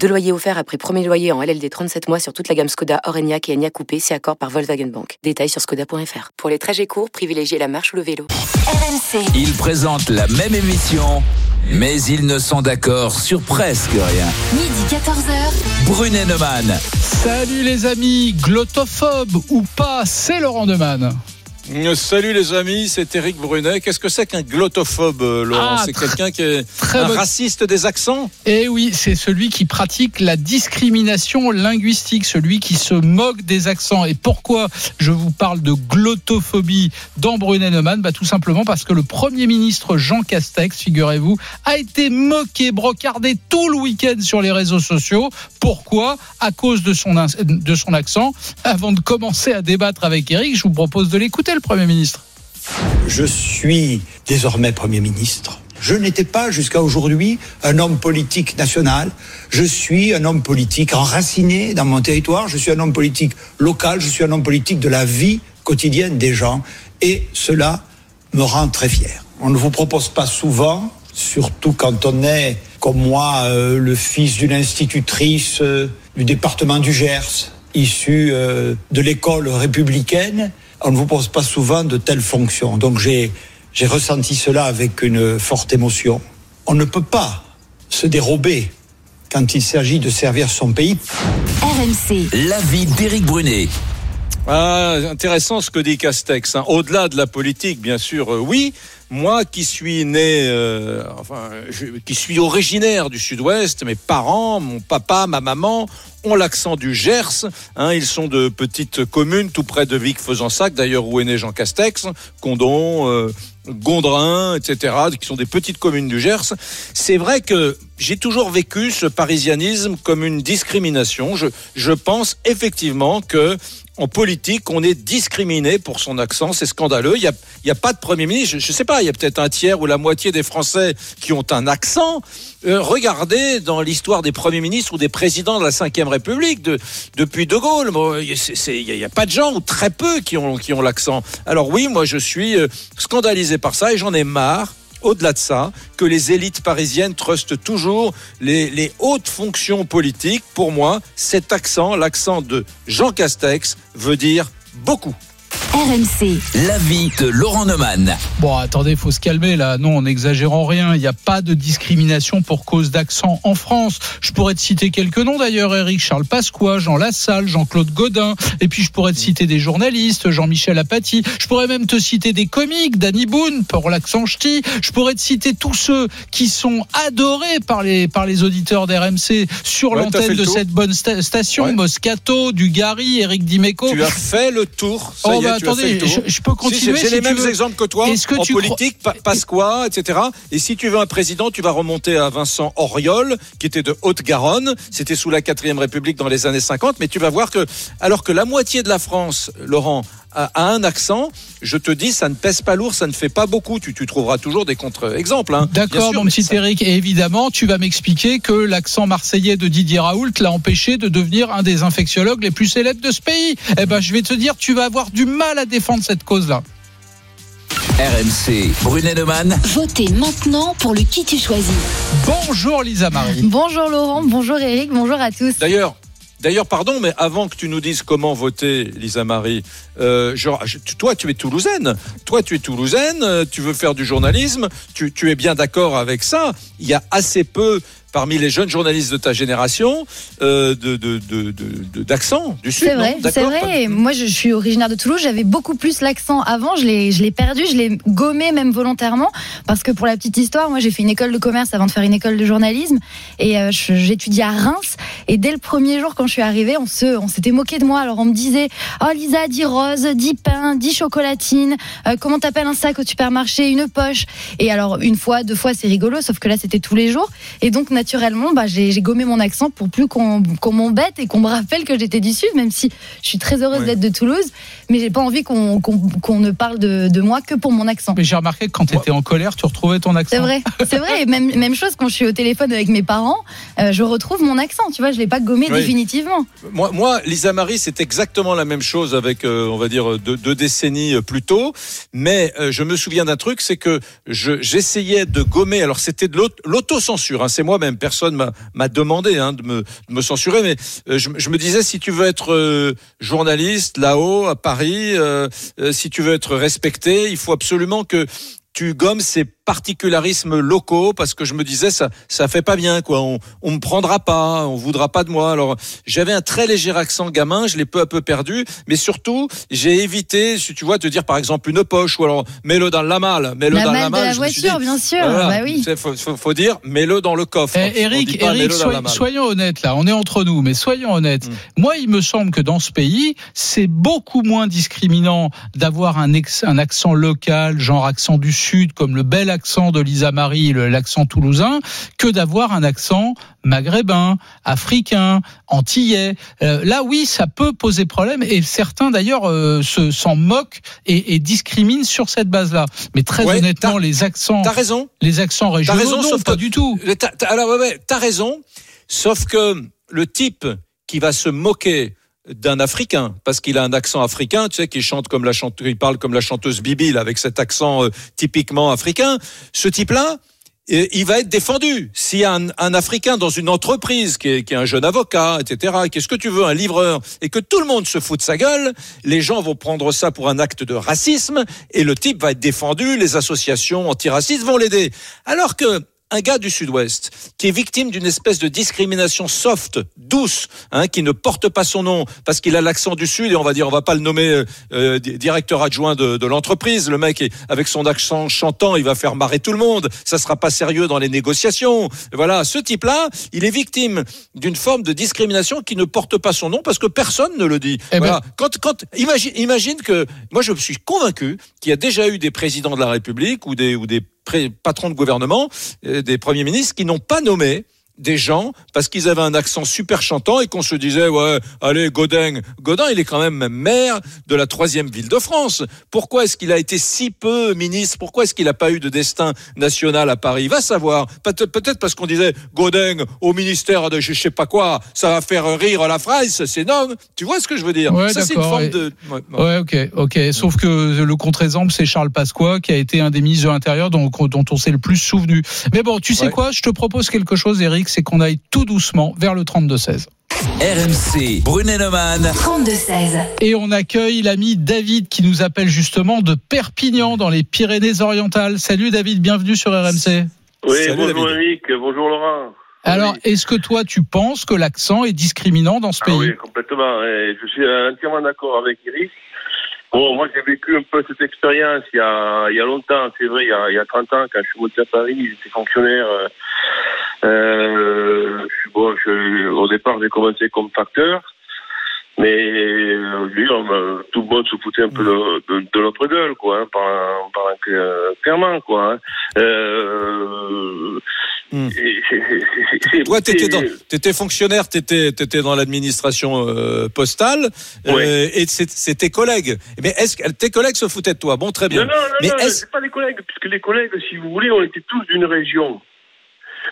Deux loyers offerts après premier loyer en LLD 37 mois sur toute la gamme Skoda, Orenia et Enya Coupé, c'est accord par Volkswagen Bank. Détails sur skoda.fr. Pour les trajets courts, privilégiez la marche ou le vélo. RMC. Ils présentent la même émission, mais ils ne sont d'accord sur presque rien. Midi 14h. Brunet Neumann. Salut les amis, glottophobe ou pas, c'est Laurent Neumann. Salut les amis, c'est Eric Brunet. Qu'est-ce que c'est qu'un glottophobe, euh, Laurent Ah, C'est quelqu'un qui est un raciste des accents Eh oui, c'est celui qui pratique la discrimination linguistique, celui qui se moque des accents. Et pourquoi je vous parle de glottophobie dans Brunet Neumann bah, Tout simplement parce que le Premier ministre Jean Castex, figurez-vous, a été moqué, brocardé tout le week-end sur les réseaux sociaux. Pourquoi? À cause de son, de son accent. Avant de commencer à débattre avec Eric, je vous propose de l'écouter, Premier ministre. Je suis désormais Premier ministre. Je n'étais pas jusqu'à aujourd'hui un homme politique national. Je suis un homme politique enraciné dans mon territoire. Je suis un homme politique local. Je suis un homme politique de la vie quotidienne des gens. Et cela me rend très fier. On ne vous propose pas souvent, surtout quand on est, comme moi, euh, le fils d'une institutrice euh, du département du Gers, issu euh, de l'école républicaine, on ne vous pose pas souvent de telles fonctions. Donc j'ai j'ai ressenti cela avec une forte émotion. On ne peut pas se dérober quand il s'agit de servir son pays. RMC. L'avis d'Éric Brunet. Ah, intéressant ce que dit Castex. hein. Au-delà de la politique, bien sûr, euh, oui. Moi qui suis né, euh, enfin, je- qui suis originaire du Sud-Ouest, mes parents, mon papa, ma maman l'accent du Gers. hein. ils sont de petites communes tout près de Vic-Fezensac, d'ailleurs où est né Jean Castex, Condon, euh, Gondrin, etc., qui sont des petites communes du Gers. C'est vrai que j'ai toujours vécu ce parisianisme comme une discrimination. Je pense effectivement que en politique, on est discriminé pour son accent, c'est scandaleux. Il n'y a, a pas de Premier ministre, je ne sais pas, il y a peut-être un tiers ou la moitié des Français qui ont un accent. Euh, regardez dans l'histoire des Premiers ministres ou des présidents de la Ve République, de, depuis De Gaulle, il n'y a, pas de gens, ou très peu, qui ont, qui ont l'accent. Alors oui, moi je suis euh, scandalisé par ça et j'en ai marre au-delà de ça, que les élites parisiennes trustent toujours les, hautes fonctions politiques. Pour moi, cet accent, l'accent de Jean Castex, veut dire beaucoup. RMC. L'avis de Laurent Neumann. Bon, attendez, il faut se calmer là. Non, en n'exagérant rien. Il n'y a pas de discrimination pour cause d'accent en France. Je pourrais te citer quelques noms d'ailleurs, Eric Charles Pasqua, Jean Lassalle, Jean-Claude Godin. Et puis je pourrais te citer des journalistes, Jean-Michel Apathy. Je pourrais même te citer des comiques, Danny Boone pour l'accent ch'ti. Je pourrais te citer tous ceux qui sont adorés par les, par les auditeurs d'RMC sur Ouais, l'antenne de tour. cette bonne sta- station. Ouais. Moscato, Dugarry, Eric Dimeco. Tu as fait le tour. Ça Oh, y est, bah, tu attendez, je, je peux Si, continuer. J'ai j'ai si les mêmes veux. exemples que toi que en politique, pa- Pasqua, etc. Et si tu veux un président, tu vas remonter à Vincent Auriol, qui était de Haute-Garonne. C'était sous la 4ème République dans les années 50. Mais tu vas voir que, alors que la moitié de la France, Laurent, a, a un accent, je te dis, ça ne pèse pas lourd, ça ne fait pas beaucoup. Tu, tu trouveras toujours des contre-exemples. hein. D'accord, mon petit ça- Eric. Et évidemment, tu vas m'expliquer que l'accent marseillais de Didier Raoult l'a empêché de devenir un des infectiologues les plus célèbres de ce pays. Eh ben, je vais te dire, tu vas avoir du mal à défendre cette cause-là. RMC. Brunet Neumann. Votez maintenant pour le qui tu choisis. Bonjour Lisa Marie. Bonjour Laurent, bonjour Eric, bonjour à tous. D'ailleurs, D'ailleurs, pardon, mais avant que tu nous dises comment voter, Lisa Marie, euh, genre, je- toi, tu es toulousaine. Toi, tu es toulousaine, euh, tu veux faire du journalisme, tu, tu es bien d'accord avec ça. Il y a assez peu parmi les jeunes journalistes de ta génération euh, de, de, de, de- de- d'accent du Sud. C'est non vrai, c'est vrai. Moi, je suis originaire de Toulouse. J'avais beaucoup plus l'accent avant. Je l'ai, je l'ai perdu. Je l'ai gommé même volontairement parce que pour la petite histoire, moi, j'ai fait une école de commerce avant de faire une école de journalisme et euh, je- j'étudiais à Reims. Et dès le premier jour, quand je suis arrivée, on se, on s'était moqué de moi. Alors on me disait, oh Lisa, dis rose, dis pain, dis chocolatine. Euh, comment t'appelles un sac au supermarché, une poche? Et alors une fois, deux fois, c'est rigolo. Sauf que là, c'était tous les jours. Et donc naturellement bah, j'ai gommé mon accent pour plus qu'on m'embête et qu'on me rappelle que j'étais du Sud, même si je suis très heureuse Ouais. d'être de Toulouse. Mais j'ai pas envie qu'on ne parle de, de moi que pour mon accent. Mais j'ai remarqué que quand tu étais en colère, tu retrouvais ton accent. C'est vrai, c'est vrai. Et même, même chose quand je suis au téléphone avec mes parents, euh, je retrouve mon accent. Tu vois, je l'ai pas gommé Oui. définitivement. Moi, moi, Lisa Marie, c'est exactement la même chose avec, euh, on va dire, deux, deux décennies euh, plus tôt. Mais euh, je me souviens d'un truc, c'est que je- j'essayais de gommer. Alors, c'était de l'aut- l'autocensure. Hein, c'est moi-même. Personne m'a m'a demandé hein, de, me, censurer. Mais euh, je, me disais, si tu veux être euh, journaliste là-haut, à Paris, euh, si tu veux être respecté, il faut absolument que tu gommes ces particularismes locaux parce que je me disais ça ça fait pas bien quoi on on me prendra pas on voudra pas de moi alors j'avais un très léger accent gamin je l'ai peu à peu perdu mais surtout j'ai évité si tu vois te dire par exemple une poche ou alors mets-le dans la malle mets-le La dans malle la de malle la me suis voiture, dit, bien sûr. voilà, Bah oui. faut, faut, faut dire mets-le dans le coffre Eh, Eric, pas, Eric soy- la soyons honnêtes là, on est entre nous, mais soyons honnêtes. Mm. Moi, il me semble que dans ce pays, c'est beaucoup moins discriminant d'avoir un, ex- un accent local, genre accent du Sud, comme le bel accent de Lisa Marie, l'accent toulousain, que d'avoir un accent maghrébin, africain, antillais. Euh, là, oui, ça peut poser problème, et certains d'ailleurs euh, se s'en moquent et, et discriminent sur cette base-là. Mais très Ouais, honnêtement, les accents, t'as raison les accents régionaux, raison, non, sauf pas que- du tout. T'as- alors ouais, ouais, t'as raison, sauf que le type qui va se moquer d'un Africain parce qu'il a un accent africain, tu sais, qui chante comme la chante, il parle comme la chanteuse Bibi là, avec cet accent euh, typiquement africain. Ce type-là, euh, il va être défendu. S'il y a un, un Africain dans une entreprise qui est, qui est un jeune avocat, etc., qu'est-ce que tu veux, un livreur, et que tout le monde se fout de sa gueule, les gens vont prendre ça pour un acte de racisme, et le type va être défendu, les associations antiracistes vont l'aider. Alors que un gars du Sud-Ouest qui est victime d'une espèce de discrimination soft, douce, hein, qui ne porte pas son nom parce qu'il a l'accent du Sud et on va dire, on va pas le nommer euh, euh, di- directeur adjoint de, de l'entreprise. Le mec, est, avec son accent chantant, il va faire marrer tout le monde. Ça sera pas sérieux dans les négociations. Voilà, ce type-là, il est victime d'une forme de discrimination qui ne porte pas son nom parce que personne ne le dit. Eh ben- voilà. Quand, quand, imagine, imagine que moi, je suis convaincu qu'il y a déjà eu des présidents de la République ou des, ou des patrons de gouvernement, euh, des premiers ministres qui n'ont pas nommé des gens parce qu'ils avaient un accent super chantant et qu'on se disait ouais allez Godin. Godin il est quand même maire de la troisième ville de France. Pourquoi est-ce qu'il a été si peu ministre? Pourquoi est-ce qu'il n'a pas eu de destin national à Paris? Va savoir. Peut- peut-être parce qu'on disait Godin au ministère de je sais pas quoi ça va faire rire la phrase c'est non tu vois ce que je veux dire? Ouais, ça c'est une forme et- de ouais, ouais. Ouais, ok, ok. Sauf que le contre-exemple, c'est Charles Pasqua, qui a été un des ministres de l'Intérieur dont, dont on s'est le plus souvenu. Mais bon, tu sais quoi? Je te propose quelque chose, Eric, c'est qu'on aille tout doucement vers le 32-16. RMC, Brunet-Neumann. 32-16. Et on accueille l'ami David qui nous appelle justement de Perpignan dans les Pyrénées-Orientales. Salut David, bienvenue sur RMC. Oui, Salut, bonjour David. Eric, bonjour Laurent. Alors, Oui. est-ce que toi, tu penses que l'accent est discriminant dans ce Ah pays? oui, complètement. Je suis entièrement d'accord avec Eric. Bon, moi j'ai vécu un peu cette expérience il y a, il y a longtemps, c'est vrai, il y a, il y a 30 ans, quand je suis monté à Paris, j'étais fonctionnaire. Euh, euh, bon, je- au départ j'ai commencé comme facteur. Mais euh, dire, euh, tout le monde se foutait un peu de, de, de notre gueule, quoi, hein, par, par, clairement, quoi. hein. Euh, Hmm. Toi, dans, t'étais fonctionnaire, t'étais, t'étais dans l'administration euh, postale, euh, et c'est, tes collègues. Mais est-ce que tes collègues se foutaient de toi? Bon, très bien. Non, non, non, Mais non, c'est pas des collègues, puisque les collègues, si vous voulez, on était tous d'une région.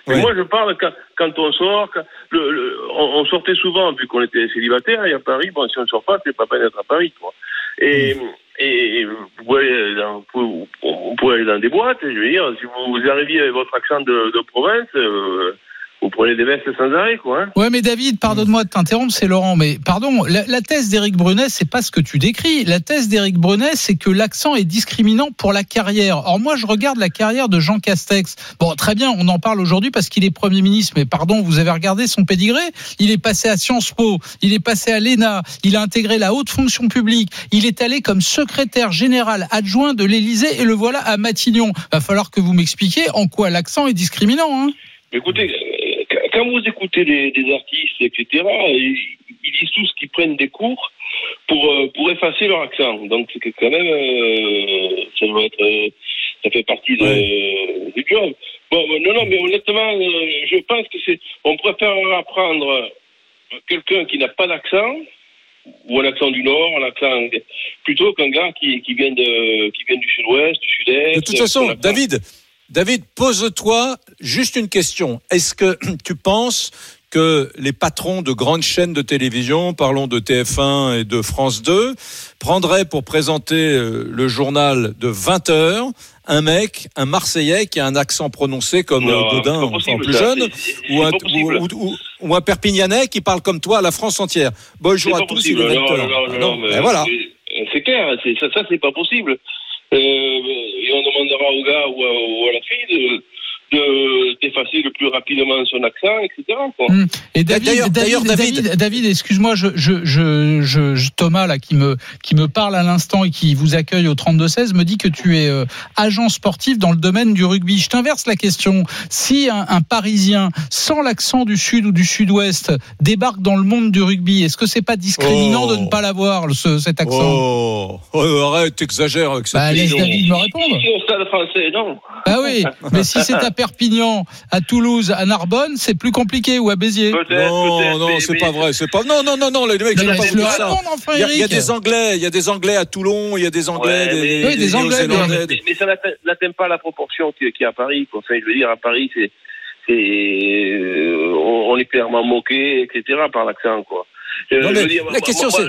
Mais Ouais. moi, je parle quand, quand on sort, quand- le, le- on, on sortait souvent, vu qu'on était célibataire, et à Paris, bon, si on ne sort pas, c'est pas peine d'être à Paris, quoi. Et, Mm. Et vous, pouvez, aller dans- vous vous pouvez aller dans des boîtes, je veux dire, si vous arriviez avec votre accent de, de province, euh, vous prenez des vestes sans arrêt, quoi. Hein. Ouais, mais David, pardonne-moi de t'interrompre, c'est Laurent, mais pardon, la, la thèse d'Éric Brunet, c'est pas ce que tu décris. La thèse d'Éric Brunet, c'est que l'accent est discriminant pour la carrière. Or, moi, je regarde la carrière de Jean Castex. Bon, très bien, on en parle aujourd'hui parce qu'il est Premier ministre, mais pardon, vous avez regardé son pédigré Il est passé à Sciences Po, il est passé à l'ENA, il a intégré la haute fonction publique, il est allé comme secrétaire général adjoint de l'Élysée et le voilà à Matignon. Va falloir que vous m'expliquiez en quoi l'accent est discriminant. Hein Écoutez, quand- vous écoutez des, artistes, etc., ils, ils disent tous qu'ils prennent des cours pour, euh, pour effacer leur accent. Donc c'est quand même, euh, ça doit être, euh, ça fait partie de, du job. Bon, non, non, mais honnêtement, je pense que c'est, on préfère apprendre quelqu'un qui n'a pas d'accent ou un accent du Nord, un accent plutôt qu'un gars qui, qui vient de qui vient du Sud-Ouest, du Sud-Est. De toute façon, David, David, pose-toi juste une question. Est-ce que tu penses que les patrons de grandes chaînes de télévision, parlons de TF1 et de France 2, prendraient pour présenter euh, le journal de 20 heures un mec, un Marseillais qui a un accent prononcé comme Non, euh, Gaudin c'est pas en plus ça. jeune, ou un, ou, ou- ou un Perpignanais qui parle comme toi à la France entière. Bonjour à tous, possible. il est Non, 20 non, heures. non, non, non, mais voilà. c'est- clair, ça c'est pas possible. Euh, et on demandera au gars ou à, ou à la fille de de- d'effacer le plus rapidement son accent, etc. quoi. Hum. Et David, D'ailleurs- David, d'ailleurs, David, David- David, excuse-moi, je, je, je, Thomas là qui me qui me parle à l'instant et qui vous accueille au 32 16 me dit que tu es euh, agent sportif dans le domaine du rugby. Je t'inverse la question. Si un, un Parisien sans l'accent du sud ou du sud-ouest débarque dans le monde du rugby, est-ce que c'est pas discriminant Oh. de ne pas l'avoir ce- cet accent? Oh, oh, arrête, t'exagères avec cette Bah, laisse. David me répondre. Au stade français, non. Ah oui, mais si c'est à Perpignan, à Toulouse, à Narbonne, c'est plus compliqué ou à Béziers. Non, non, c'est pas vrai, c'est pas. Non, non, non, non, les mecs, pas ça. enfin, Il y, a, il y a Eric. des Anglais, il y a des Anglais à Toulon, il y a des Anglais, Ouais, des, mais- Oui, des Anglais, Néo-Zélandais, Mais, mais ça n'atteint pas la proportion qu'il y a à Paris. Quoi. Enfin, je veux dire, à Paris, c'est, euh, on, est clairement moqué, etc. par l'accent, quoi. Non, je mais veux dire, la moi- question, c'est-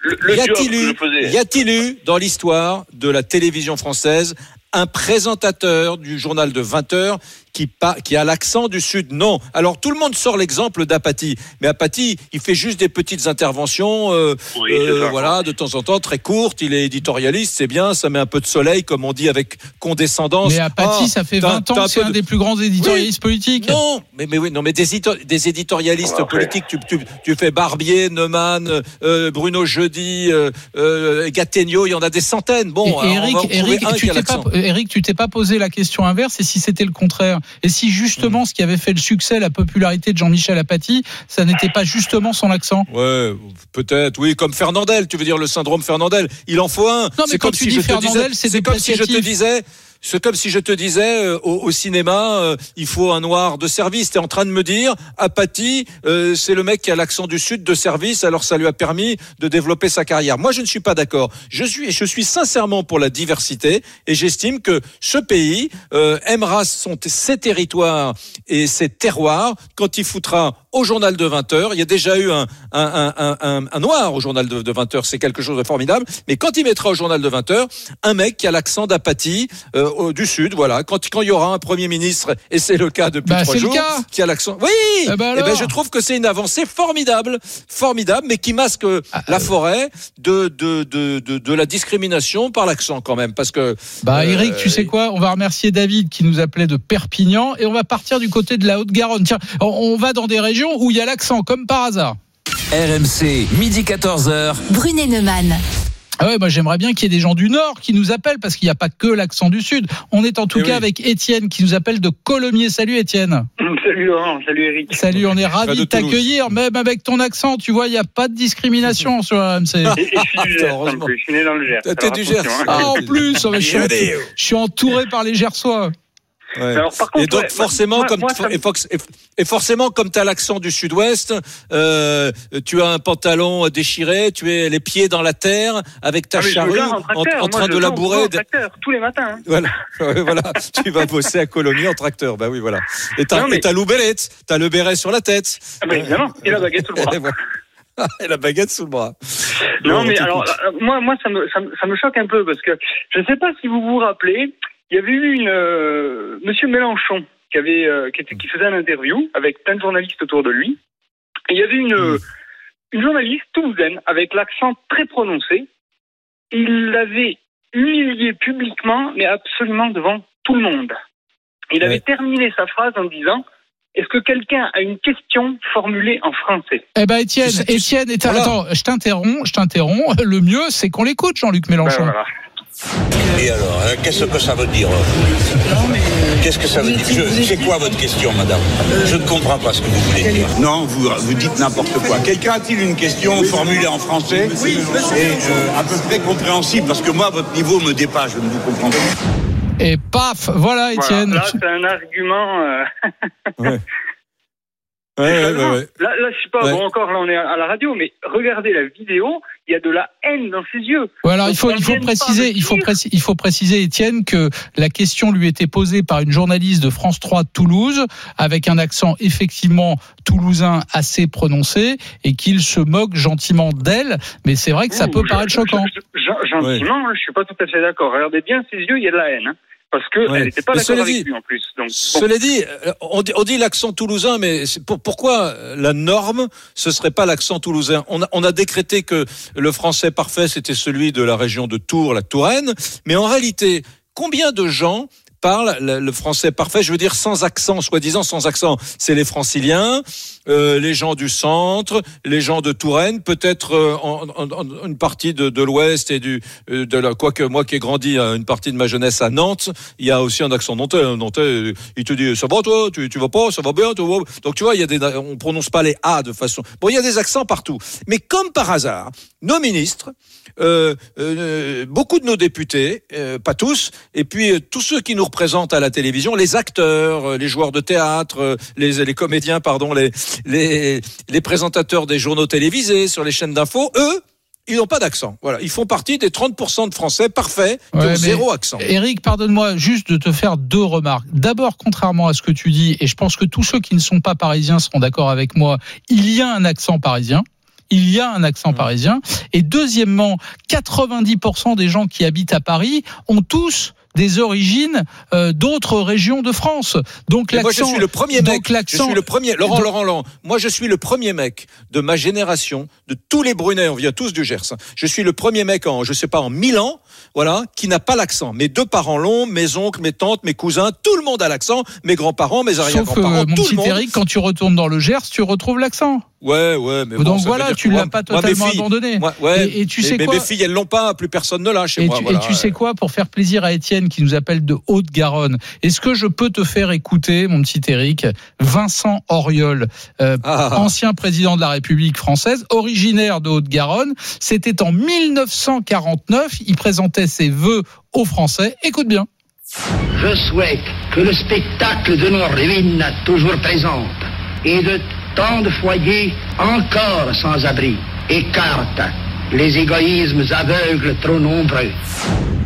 le, le y a-t-il eu dans l'histoire de la télévision française un présentateur du journal de 20 heures qui, a l'accent du Sud Non. Alors tout le monde sort l'exemple d'Apathy, mais Apathy, il fait juste des petites interventions, euh, Oui, euh, voilà, de temps en temps très courtes. Il est éditorialiste, c'est bien, ça met un peu de soleil, comme on dit avec condescendance. Mais Apathy, Ah, ça fait t'as- 20 t'as ans un que c'est peu un de- des plus grands éditorialistes politiques. Non, mais, mais oui, non, mais des, édito- des éditorialistes politiques, tu, tu, tu fais Barbier, Neumann, euh, Bruno Jeudi, euh, euh, Gattegno, il y en a des centaines. Bon, Et- alors, et on Eric, va en trouver Eric, un tu qui a t'es pas, l'accent. Eric, tu t'es pas posé la question inverse et si c'était le contraire Et si justement Hmm. ce qui avait fait le succès, la popularité de Jean-Michel Apathy, ça n'était pas justement son accent? Ouais, peut-être, oui, comme Fernandel, tu veux dire le syndrome Fernandel. Il en faut un. Non, mais quand comme tu si dis je te Fernandel, c'est comme si je te disais. C'est comme si je te disais euh, au, cinéma, euh, il faut un noir de service. T'es en train de me dire, Apathy, euh, c'est le mec qui a l'accent du sud de service, alors ça lui a permis de développer sa carrière. Moi, je ne suis pas d'accord. Je suis, je suis sincèrement pour la diversité et j'estime que ce pays aimera son, ses territoires et ses terroirs quand il foutra au journal de 20 heures. Il y a déjà eu un, un, un, un, un noir au journal de, de 20 heures, c'est quelque chose de formidable. Mais quand il mettra au journal de 20 heures un mec qui a l'accent d'apathie euh, du sud, voilà. Quand, quand il y aura un premier ministre, et c'est le cas depuis Bah, trois jours, qui a l'accent. Oui. Eh ben Eh ben, je trouve que c'est une avancée formidable, formidable, mais qui masque Ah, la euh. forêt de de, de, de la discrimination par l'accent quand même, parce que Bah Euh, Eric, tu sais quoi? On va remercier David qui nous appelait de Perpignan et on va partir du côté de la Haute-Garonne. Tiens, on va dans des régions où il y a l'accent, comme par hasard. RMC, midi 14h. Brunet Neumann. Ah ouais, moi j'aimerais bien qu'il y ait des gens du Nord qui nous appellent parce qu'il n'y a pas que l'accent du Sud. On est en tout Eh cas oui. avec Étienne qui nous appelle de Colomiers. Salut Étienne. Salut Laurent, salut Eric. Salut, on est ravis de t'accueillir, même avec ton accent. Tu vois, il n'y a pas de discrimination sur RMC. Et, et je suis du Gers, plus, je suis né dans le Gers. Ah, T'es du Gers. hein. Ah, en plus, oh, je suis entouré par les Gersois. Ouais. Alors, par contre, et donc ouais, forcément, moi- comme moi, me- et, forcément, comme l'accent du Sud-Ouest, euh, tu as un pantalon déchiré, tu es les pieds dans la terre avec ta Ah, charrue en en, en Moi, train je de labourer. en tracteur, tous les matins. hein. Voilà, voilà. tu vas bosser à Colomiers en tracteur. Bah oui, voilà. Et t'as mais- et t'as l'oubellette, t'as le béret sur la tête. Ah, bah, évidemment, et la baguette sous le bras. Et la baguette sous le bras. Non, mais alors, euh, moi, moi ça, me, ça, me, ça me choque un peu parce que je ne sais pas si vous vous rappelez, il y avait eu une euh, Monsieur Mélenchon qui avait euh, qui, était- qui faisait un interview avec plein de journalistes autour de lui. Et il y avait une, une journaliste toulousaine avec l'accent très prononcé. Il l'avait humilié publiquement, mais absolument devant tout le monde. Il avait Ouais. terminé sa phrase en disant Est-ce que quelqu'un a une question formulée en français? Eh ben Étienne, Étienne, Voilà. attends, je t'interromps, je t'interromps. Le mieux, c'est qu'on l'écoute, Jean-Luc Mélenchon. Ben, voilà. Et alors, hein, qu'est-ce que ça veut dire Qu'est-ce que ça veut dire? C'est quoi votre question, madame? Je ne comprends pas ce que vous voulez dire. Non, vous, vous dites n'importe quoi. Quelqu'un a-t-il une question formulée en français? Et euh, à peu près compréhensible Parce que moi, votre niveau me dépasse, je ne vous comprends pas. Et paf, voilà, Étienne. Voilà, là, c'est un argument. euh, Ouais. Ouais, ouais, ouais, ouais. Là, là, je sais pas, Ouais. bon, encore, là, on est à la radio, mais regardez la vidéo, il y a de la haine dans ses yeux. Ouais, alors il faut, il faut préciser, il faut, préciser, il faut préciser, Étienne, que la question lui était posée par une journaliste de France 3 de Toulouse, avec un accent effectivement toulousain assez prononcé, et qu'il se moque gentiment d'elle. Mais c'est vrai que ça Ouh, peut je- paraître je- choquant. je- je- Gentiment, je suis pas tout à fait d'accord. Regardez bien ses yeux, il y a de la haine. hein. Parce que Ouais. elle n'était pas d'accord avec dit- lui en plus. Donc, bon. Cela dit, euh, on dit, on dit l'accent toulousain, mais pour, pourquoi la norme, ce serait pas l'accent toulousain? On a, on a décrété que le français parfait, c'était celui de la région de Tours, la Touraine, mais en réalité, combien de gens parlent le, le français parfait? Je veux dire sans accent, soi-disant sans accent. C'est les franciliens, euh, les gens du centre, les gens de Touraine, peut-être euh, en, en- une partie de, de l'Ouest et du euh, de la quoique moi qui ai grandi une partie de ma jeunesse à Nantes, il y a aussi un accent nantais. Un nantais, euh, il te dit ça va toi, tu, tu vas pas, ça va bien, tu. Donc tu vois, il y a des on prononce pas les a de façon. Bon, il y a des accents partout, mais comme par hasard, nos ministres. euh, beaucoup de nos députés, pas tous, et puis tous ceux qui nous représentent à la télévision, les acteurs, les joueurs de théâtre, les, les comédiens, pardon, les, les, les présentateurs des journaux télévisés sur les chaînes d'infos, eux, ils n'ont pas d'accent. Voilà, ils font partie des 30% de Français parfaits qui Ouais, ont zéro accent. Eric, pardonne-moi juste de te faire deux remarques. D'abord, contrairement à ce que tu dis, et je pense que tous ceux qui ne sont pas parisiens seront d'accord avec moi, il y a un accent parisien. Il y a un accent parisien. Et deuxièmement, 90% des gens qui habitent à Paris ont tous des origines euh, d'autres régions de France. Donc Mais moi, je l'accent, suis le premier mec. donc Je l'accent, suis le premier. Laurent, Laurent, Laurent. Moi, je suis le premier mec de ma génération, de tous les Brunets. On vient tous du Gers. hein. Je suis le premier mec en, je sais pas, en mille ans, voilà, qui n'a pas l'accent. Mes deux parents l'ont, mes oncles, mes tantes, mes cousins, tout le monde a l'accent. Mes grands-parents, mes arrière-grands-parents, euh, mon tout le monde. Eric, quand tu retournes dans le Gers, tu retrouves l'accent. Ouais, ouais, mais bon, Donc voilà, tu l'as pas moi, totalement filles- abandonné. moi- ouais, Et- et tu mais- sais mais quoi mes filles, elles l'ont pas. Plus personne ne l'a chez Et, moi. tu, voilà. et tu sais quoi, pour faire plaisir à Étienne qui nous appelle de Haute-Garonne, est-ce que je peux te faire écouter, mon petit Eric, Vincent Auriol, euh, Ah. ancien président de la République française, originaire de Haute-Garonne. C'était en 1949, il présentait ses vœux aux Français. Écoute bien. Je souhaite que le spectacle de nos ruines toujours présentes et de tant de foyers encore sans abri écarte les égoïsmes aveugles trop nombreux.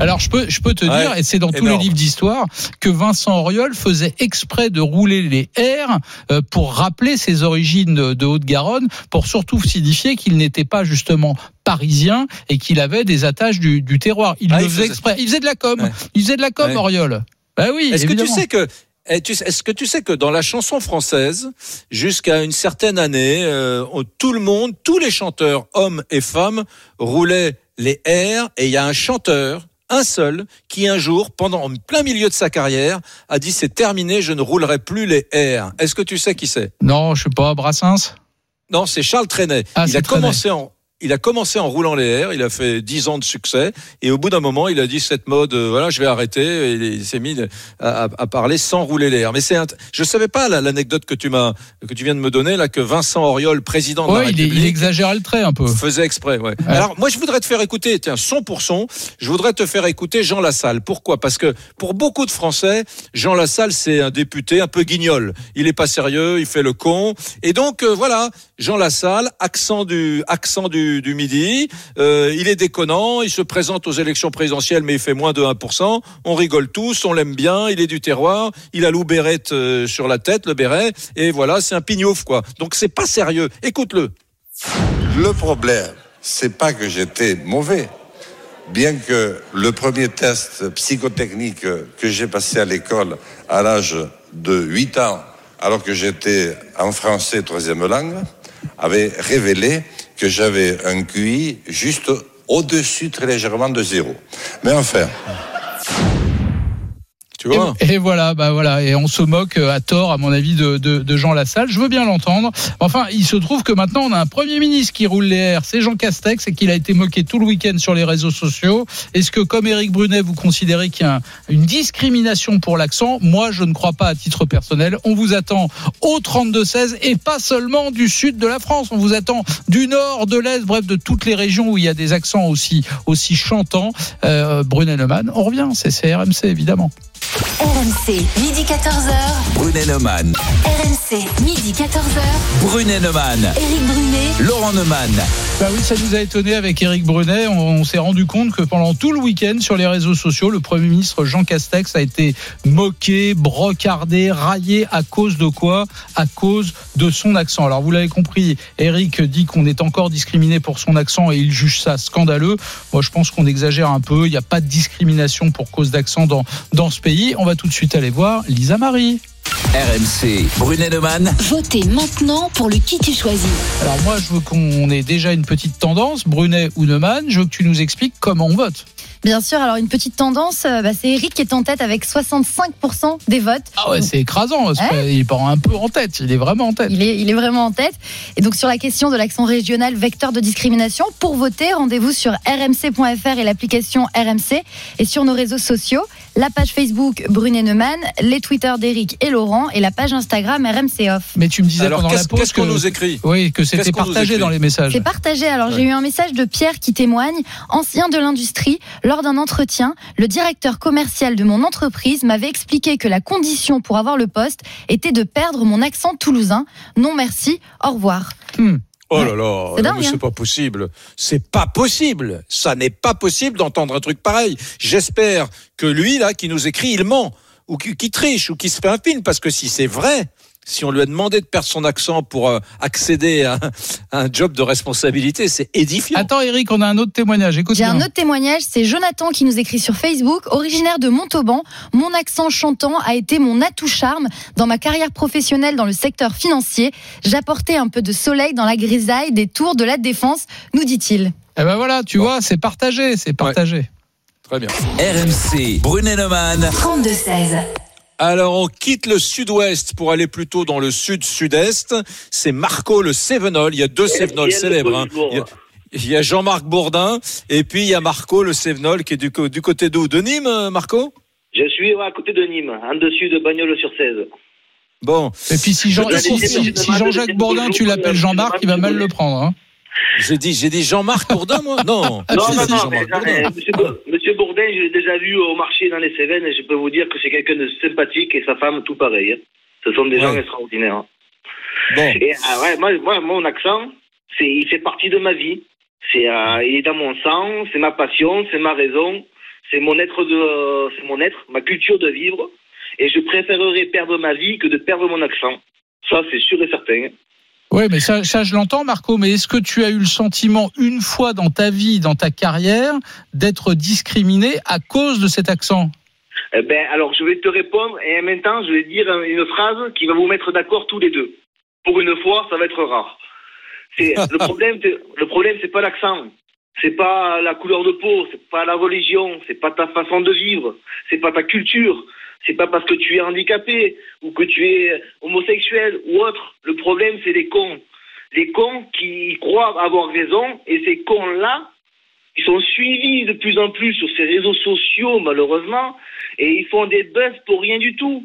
Alors je peux, je peux te Ouais, dire, et c'est dans tous les livres d'histoire, que Vincent Auriol faisait exprès de rouler les R euh, pour rappeler ses origines de, de Haute-Garonne, pour surtout signifier qu'il n'était pas justement parisien et qu'il avait des attaches du, du terroir. Il Ah, le il faisait exprès. Il faisait de la com. Ouais. Il faisait de la com, Ouais. Auriol. Bah oui. Est-ce que tu sais que est-ce que tu sais que dans la chanson française, jusqu'à une certaine année, euh, tout le monde, tous les chanteurs, hommes et femmes, roulaient les R, et il y a un chanteur, un seul, qui un jour, pendant en plein milieu de sa carrière, a dit c'est terminé, je ne roulerai plus les R. Est-ce que tu sais qui c'est? Non, je sais pas, Brassens? Non, c'est Charles Trenet. Ah, il a Trenet. commencé en il a commencé en roulant les airs, il a fait 10 ans de succès, et au bout d'un moment, il a dit cette mode, euh, voilà, je vais arrêter, et il s'est mis à, à- à parler sans rouler les airs. Mais c'est, je savais pas la- l'anecdote que tu m'as, que tu viens de me donner là, que Vincent Auriol, président de la Ouais, il, République, il exagérait le trait un peu. faisait exprès, ouais. Alors, moi, je voudrais te faire écouter, tiens, son pour son, je voudrais te faire écouter Jean Lassalle. Pourquoi? Parce que pour beaucoup de Français, Jean Lassalle, c'est un député un peu guignol. Il est pas sérieux, il fait le con. Et donc, euh, voilà, Jean Lassalle, accent du, midi, euh, il est déconnant, il se présente aux élections présidentielles, mais il fait moins de 1%. On rigole tous, on l'aime bien, il est du terroir, il a l'ouberette euh, sur la tête, le béret, et voilà, c'est un pignouf, quoi. Donc, c'est pas sérieux. Écoute-le. Le problème, c'est pas que j'étais mauvais. Bien que le premier test psychotechnique que j'ai passé à l'école à l'âge de 8 ans, alors que j'étais en français troisième langue, avait révélé que j'avais un QI juste au-dessus très légèrement de zéro. Mais enfin, Et, voilà, bah voilà, et on se moque euh, à tort, à mon avis, de, de, de Jean Lassalle. Je veux bien l'entendre. Enfin, il se trouve que maintenant on a un premier ministre qui roule les airs, c'est Jean Castex, et qu'il a été moqué tout le week-end sur les réseaux sociaux. Est-ce que, comme Éric Brunet, vous considérez qu'il y a un- une discrimination pour l'accent? Moi, je ne crois pas à titre personnel. On vous attend au 32-16 et pas seulement du sud de la France. On vous attend du nord, de l'est, bref, de toutes les régions où il y a des accents aussi aussi chantants. Euh, Brunet Neumann, on revient, c'est c'est RMC évidemment. RMC, midi 14h. Brunet Neumann. RMC, midi 14h. Brunet Neumann. Éric Brunet. Laurent Neumann. Bah oui, ça nous a étonné avec Éric Brunet. On, on s'est rendu compte que pendant tout le week-end sur les réseaux sociaux, le Premier ministre Jean Castex a été moqué, brocardé, raillé à cause de quoi? À cause de son accent. Alors vous l'avez compris, Éric dit qu'on est encore discriminé pour son accent et il juge ça scandaleux. Moi je pense qu'on exagère un peu. Il n'y a pas de discrimination pour cause d'accent dans, dans ce pays. On va tout de suite aller voir Lisa Marie. RMC. Brunet Neumann. Votez maintenant pour le qui tu choisis. Alors moi je veux qu'on ait déjà une petite tendance, Brunet ou Neumann. Je veux que tu nous expliques comment on vote. Bien sûr, alors une petite tendance, euh, bah, c'est Eric qui est en tête avec 65% des votes. Ah ouais, c'est écrasant. Ouais. pas- Il part un peu en tête. Il est vraiment en tête. Il est, il est vraiment en tête. Et donc sur la question de l'accent régional vecteur de discrimination, pour voter, rendez-vous sur rmc.fr et l'application RMC et sur nos réseaux sociaux, la page Facebook Brunet Neumann, les Twitter d'Eric et Laurent et la page Instagram RMC Off. Mais tu me disais Alors, pendant la qu'est-ce pause qu'est-ce qu'on nous écrit? Oui, que c'était partagé dans les messages. C'est partagé. Alors j'ai eu un message de Pierre qui témoigne, ancien de l'industrie. Lors d'un entretien, le directeur commercial de mon entreprise m'avait expliqué que la condition pour avoir le poste était de perdre mon accent toulousain. Non merci, au revoir. Hmm. Oh là là, C'est non, dingue, mais hein. c'est pas possible. C'est pas possible. Ça n'est pas possible d'entendre un truc pareil. J'espère que lui, là, qui nous écrit, il ment. Ou qui, qui triche, ou qui se fait un film. Parce que si c'est vrai, si on lui a demandé de perdre son accent pour euh, accéder à, à un job de responsabilité, c'est édifiant. Attends, Eric, on a un autre témoignage. Écoute. J'ai un autre témoignage, c'est Jonathan qui nous écrit sur Facebook, originaire de Montauban. Mon accent chantant a été mon atout charme dans ma carrière professionnelle dans le secteur financier. J'apportais un peu de soleil dans la grisaille des tours de la défense, nous dit-il. Eh ben voilà, tu vois, c'est partagé, c'est partagé. Très bien. RMC. Brunet Neumann. 32-16. Alors, on quitte le sud-ouest pour aller plutôt dans le sud-sud-est. C'est Marco le Sévenol. Il y a deux Sévenols célèbres. hein. Il y a- Il y a Jean-Marc Bourdin et puis il y a Marco le Sévenol qui est du, côté d'où? De Nîmes, euh, Marco? Je suis à côté de Nîmes, en dessus de Bagnoles-sur-Cèze. Bon. Et puis si, Jean, Je si- te si- dis, si Jean-Jacques Bourdin, tu l'appelles Jean-Marc, il va mal le prendre. hein. J'ai dit, j'ai dit Jean-Marc Bourdin, moi Non. Ah, non, non, non, mais, Bourdin. monsieur, Bo- monsieur Bourdin, je l'ai déjà vu au marché dans les Cévennes et je peux vous dire que c'est quelqu'un de sympathique et sa femme tout pareil. hein. Ce sont des gens extraordinaires. hein. Bon. Et ah ouais, moi, moi, mon accent, c'est, il fait partie de ma vie. C'est, euh, il est dans mon sang, c'est ma passion, c'est ma raison, c'est mon être de, c'est mon être, ma culture de vivre. Et je préférerais perdre ma vie que de perdre mon accent. Ça, c'est sûr et certain. Oui, mais ça, ça je l'entends, Marco. Mais est-ce que tu as eu le sentiment une fois dans ta vie, dans ta carrière, d'être discriminé à cause de cet accent? Eh ben, alors, je vais te répondre et en même temps, je vais dire une phrase qui va vous mettre d'accord tous les deux. Pour une fois, ça va être rare. C'est le problème. Le problème, c'est pas l'accent, c'est pas la couleur de peau, c'est pas la religion, c'est pas ta façon de vivre, c'est pas ta culture, c'est pas parce que tu es handicapé ou que tu es homosexuel ou autre. Le problème, c'est les cons, les cons qui croient avoir raison et ces cons-là ils sont suivis de plus en plus sur ces réseaux sociaux, malheureusement, et ils font des buzz pour rien du tout.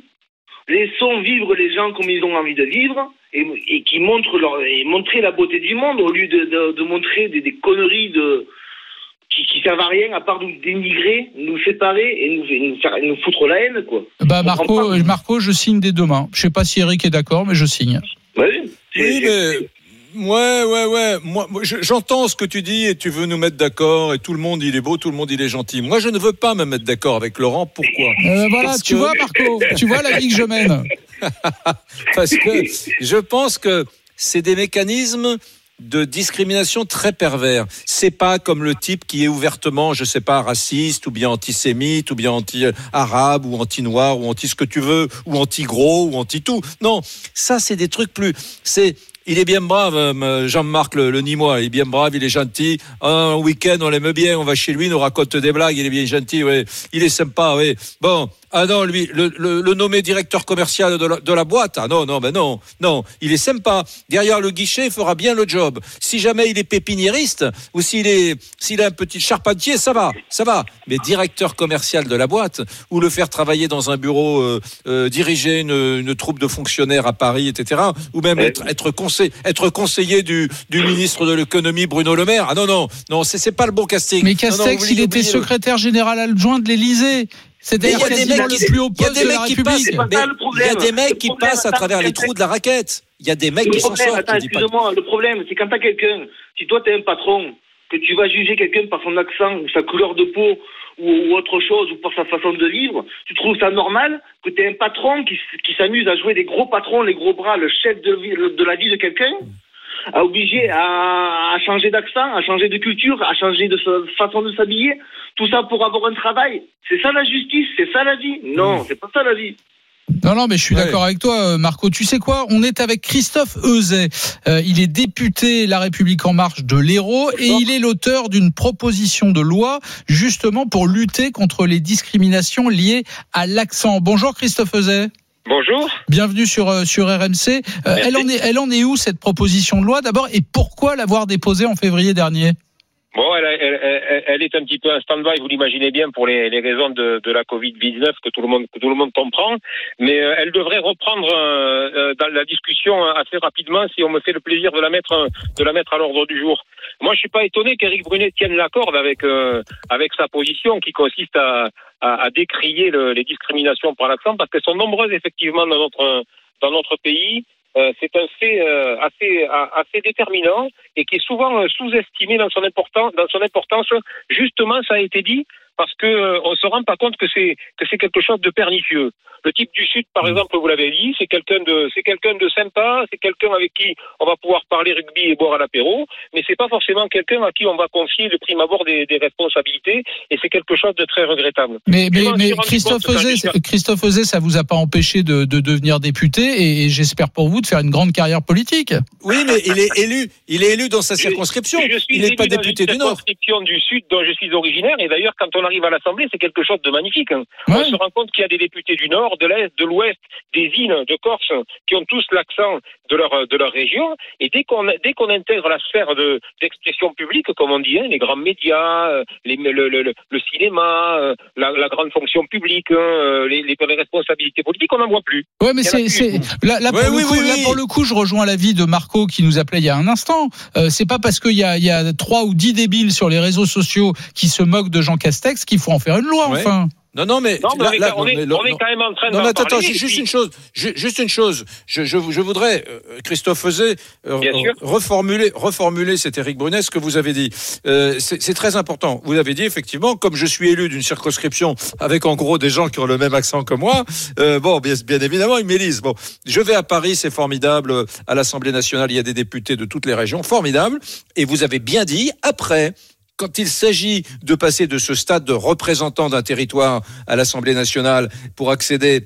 Laissons vivre les gens comme ils ont envie de vivre et, qui montrent leur, et montrer la beauté du monde au lieu de, montrer des conneries de, qui, qui servent à rien à part nous dénigrer, nous séparer et nous, et nous, faire, nous foutre la haine, quoi. Bah, Marco, euh, Marco, je signe dès demain. Je sais pas si Eric est d'accord, mais je signe. Oui, Oui, mais. Ouais, ouais, ouais. Moi, moi, je- j'entends ce que tu dis et tu veux nous mettre d'accord et tout le monde il est beau, tout le monde il est gentil. Moi, je ne veux pas me mettre d'accord avec Laurent. Pourquoi? Euh, voilà, Parce tu que- vois, Marco, tu vois la vie que je mène. Parce que je pense que c'est des mécanismes de discrimination très pervers. C'est pas comme le type qui est ouvertement, je sais pas, raciste ou bien antisémite ou bien anti-arabe ou anti-noir ou anti ce que tu veux ou anti-gros ou anti-tout. Non, ça c'est des trucs plus. C'est il est bien brave, euh, Jean-Marc le, le Nîmois. Il est bien brave, il est gentil. Un week-end, on l'aime bien, on va chez lui, il nous raconte des blagues, il est bien gentil, ouais. Il est sympa, oui. Bon, ah non, lui, le, le, le nommé directeur commercial de la, de la boîte, ah non, non, ben non, non, il est sympa. Derrière le guichet, il fera bien le job. Si jamais il est pépiniériste ou s'il est, s'il est un petit charpentier, ça va, ça va. Mais directeur commercial de la boîte ou le faire travailler dans un bureau, euh, euh, diriger une, une troupe de fonctionnaires à Paris, etc. Ou même être, être, conseil, être conseiller du, du ministre de l'économie Bruno Le Maire. Ah non, non, non, c'est c'est pas le bon casting. Mais Non, non, Castex, il était secrétaire général adjoint de l'Élysée. C'est-à-dire Mais il y a des quasiment mecs qui- le plus haut poste de la République. Il y a des mecs qui passent à travers les trous de la raquette. Il y a des mecs qui s'en sortent. excuse-moi, le problème, c'est quand t'as quelqu'un, si toi t'es un patron, que tu vas juger quelqu'un par son accent ou sa couleur de peau ou, autre chose ou par sa façon de vivre, tu trouves ça normal que t'aies un patron qui, qui s'amuse à jouer des gros patrons, les gros bras, le chef de, de la vie de quelqu'un à obliger à, à changer d'accent, à changer de culture, à changer de sa façon de s'habiller, tout ça pour avoir un travail. C'est ça la justice, c'est ça la vie. Non, c'est pas ça la vie. Non, non, mais je suis d'accord avec toi, euh, Marco. Tu sais quoi? On est avec Christophe Euzet. Euh, il est député La République En Marche de l'Hérault et il est l'auteur d'une proposition de loi justement pour lutter contre les discriminations liées à l'accent. Bonjour Christophe Euzet. Bonjour. Bienvenue sur, euh, sur RMC. Euh, elle, en est, elle en est où cette proposition de loi? D'abord et pourquoi l'avoir déposée en février dernier? Bon, elle, elle, elle, elle est un petit peu en stand-by, vous l'imaginez bien, pour les, les raisons de, de la Covid-19 que tout le monde que tout le monde comprend. Mais euh, elle devrait reprendre euh, euh, dans la discussion assez rapidement si on me fait le plaisir de la mettre euh, de la mettre à l'ordre du jour. Moi, je suis pas étonné qu'Éric Brunet tienne la corde avec euh, avec sa position qui consiste à, à, à décrier le- les discriminations par l'accent parce qu'elles sont nombreuses effectivement dans notre dans notre pays. Euh, c'est un fait euh, assez assez déterminant et qui est souvent euh, sous-estimé dans son importance dans son importance. Justement, ça a été dit parce que euh, on se rend pas compte que c'est que c'est quelque chose de pernicieux. Le type du sud, par exemple, vous l'avez dit, c'est quelqu'un de c'est quelqu'un de sympa, c'est quelqu'un avec qui on va pouvoir parler rugby et boire à l'apéro, mais c'est pas forcément quelqu'un à qui on va confier de prime abord des, des responsabilités et c'est quelque chose de très regrettable. Mais, Christophe j'ai- Christophe Euzet, ça vous a pas empêché de, de devenir député et, et j'espère pour vous de faire une grande carrière politique. Oui, mais il est élu. Il est élu dans sa circonscription. Je suis Il n'est pas élu dans député une du Nord. circonscription du Sud dont je suis originaire et d'ailleurs quand on arrive à l'Assemblée c'est quelque chose de magnifique. hein. On se rend compte qu'il y a des députés du Nord, de l'Est, de l'Ouest, des îles, de Corse qui ont tous l'accent de leur de leur région et dès qu'on dès qu'on intègre la sphère de d'expression publique comme on dit, hein, les grands médias, euh, les, le, le, le, le cinéma, euh, la, la grande fonction publique, hein, euh, les, les, les responsabilités politiques, on n'en voit plus. Ouais, mais c'est, là, là, pour Ouais, le oui, coup, oui, là, oui. pour le coup, je rejoins l'avis de Marco qui nous appelait il y a un instant. Euh, c'est pas parce qu'il y a, il y a trois ou dix débiles sur les réseaux sociaux qui se moquent de Jean Castex qu'il faut en faire une loi, Ouais. enfin. Non, non, mais Non, mais là- on est- là- on est- mais le- on est non. quand même en train Non, d'en mais attends, parler, juste puis- une chose, ju- juste une chose. Je, je, je voudrais, euh, Christophe Fezet, euh, reformuler, reformuler, c'est Éric Brunet, ce que vous avez dit. Euh, c'est c'est très important. Vous avez dit effectivement, comme je suis élu d'une circonscription avec en gros des gens qui ont le même accent que moi, euh, bon, bien, bien évidemment, ils m'élisent. Bon, je vais à Paris, c'est formidable. À l'Assemblée nationale, il y a des députés de toutes les régions, formidable. Et vous avez bien dit, après, quand il s'agit de passer de ce stade de représentant d'un territoire à l'Assemblée nationale pour accéder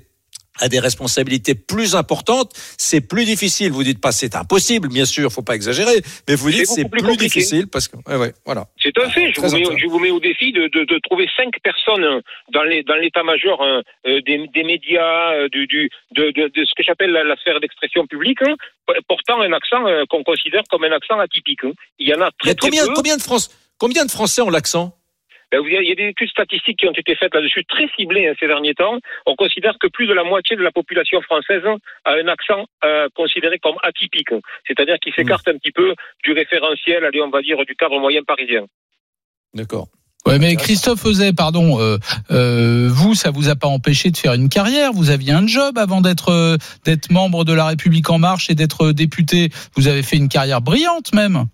à des responsabilités plus importantes, c'est plus difficile. Vous dites pas c'est impossible, bien sûr, faut pas exagérer, mais vous dites C'est plus difficile parce que ouais, ouais, voilà. C'est un fait. Je vous, mets, intéressant. je vous mets au défi de, de, de trouver cinq personnes euh, dans l'état-major euh, euh, des, des médias, euh, du, du de, ce que j'appelle la, la sphère d'expression publique, hein, portant un accent euh, qu'on considère comme un accent atypique. hein. Il y en a Il y très, très peu. combien de France, combien de Français ont l'accent Ben, Il y a des études statistiques qui ont été faites là-dessus, très ciblées hein, ces derniers temps. On considère que plus de la moitié de la population française a un accent euh, considéré comme atypique, c'est-à-dire qui s'écarte un petit peu du référentiel, allez, on va dire, du cadre moyen parisien. D'accord. Ouais, mais Christophe Euzet, pardon, euh, euh, vous, ça vous a pas empêché de faire une carrière. Vous aviez un job avant d'être euh, d'être membre de La République En Marche et d'être député. Vous avez fait une carrière brillante même.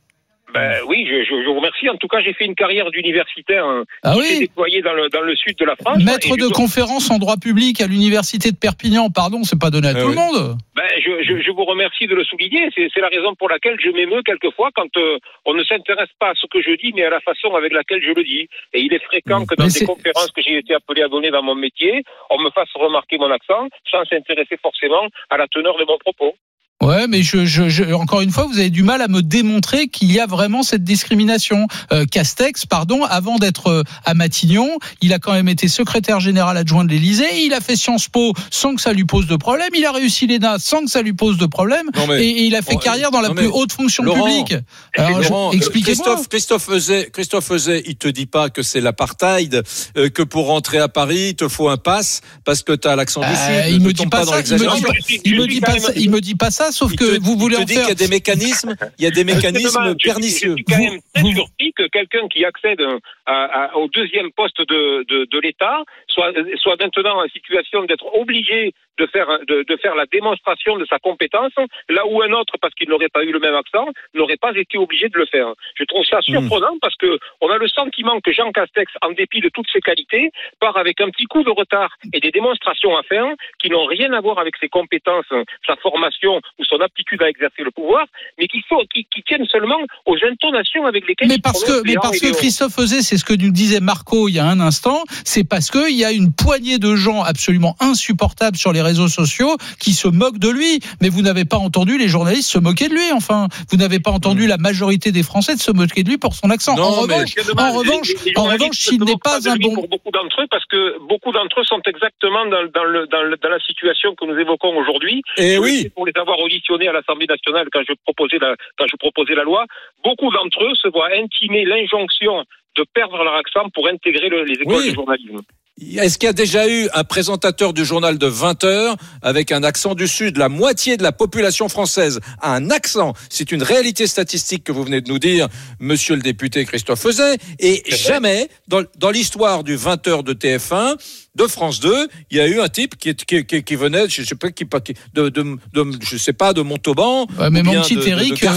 Ben oui, je, je, je vous remercie. En tout cas, j'ai fait une carrière d'universitaire hein, Ah oui déployée dans le, dans le sud de la France. Maître Et de je- conférence en droit public à l'université de Perpignan, pardon, c'est pas donné à Ah tout oui. le monde. Ben, je, je, je vous remercie de le souligner. C'est c'est la raison pour laquelle je m'émeus quelquefois quand euh, on ne s'intéresse pas à ce que je dis, mais à la façon avec laquelle je le dis. Et il est fréquent que dans Mais des conférences que j'ai été appelé à donner dans mon métier, on me fasse remarquer mon accent sans s'intéresser forcément à la teneur de mon propos. Ouais, mais je, je, je- encore une fois, vous avez du mal à me démontrer qu'il y a vraiment cette discrimination. Euh, Castex, pardon, avant d'être euh, à Matignon, il a quand même été secrétaire général adjoint de l'Élysée. Il a fait Sciences Po sans que ça lui pose de problème. Il a réussi l'ENA sans que ça lui pose de problème. Mais- et, et il a fait Oh, carrière dans la plus haute fonction Laurent, publique. Alors, je- Laurent, euh, expliquez-moi. Christophe, Christophe Euzet, Christophe Euzet, il te dit pas que c'est l'apartheid, euh, que pour rentrer à Paris, il te faut un pass parce que tu as l'accent du Euh, Sud. il Ne me dit tombe pas dans ça. Il me dit l'exagération. pas, il me dit pas ça. Il me dit pas ça. Sauf Il que te- vous voulez il en faire. qu'il y a des mécanismes, il y a des mécanismes dommage, je- pernicieux. Je suis quand même très surpris que quelqu'un qui accède euh, à- à- au deuxième poste de, de, de l'État soit, soit maintenant en situation d'être obligé de faire, de, de faire la démonstration de sa compétence, là où un autre, parce qu'il n'aurait pas eu le même accent, n'aurait pas été obligé de le faire. Je trouve ça surprenant parce que on a le sentiment que Jean Castex, en dépit de toutes ses qualités, part avec un petit coup de retard et des démonstrations à faire qui n'ont rien à voir avec ses compétences, sa formation ou son aptitude à exercer le pouvoir, mais qui, qui, qui tiennent seulement aux intonations avec lesquelles Mais il parce que, mais parce et que. Christophe faisait, c'est ce que nous disait Marco il y a un instant, c'est parce qu'il y a une poignée de gens absolument insupportables sur les réseaux sociaux qui se moquent de lui. Mais vous n'avez pas entendu les journalistes se moquer de lui, enfin. Vous n'avez pas entendu la majorité des Français de se moquer de lui pour son accent. Non, en mais revanche, en revanche, Les- les en revanche, s'il n'est pas un bon, Pour beaucoup d'entre eux, parce que beaucoup d'entre eux sont exactement dans, dans le, dans, le- dans la situation que nous évoquons aujourd'hui. Eh Je oui. Pour les avoir auditionnés à l'Assemblée nationale quand je proposais la, quand je proposais la loi, beaucoup d'entre eux se voient intimer l'injonction de perdre leur accent pour intégrer le- les écoles Oui. de journalisme. Est-ce qu'il y a déjà eu un présentateur du journal de 20 heures avec un accent du Sud La moitié de la population française a un accent? C'est une réalité statistique que vous venez de nous dire, monsieur le député Christophe Fezet. Et jamais, dans, dans l'histoire du 20 heures de TF1, de France 2, il y a eu un type qui, est- qui, qui, qui venait, je sais pas, qui, qui- de, de, de, je sais pas, de Montauban. Ouais, mais ou mon petit Eric, la,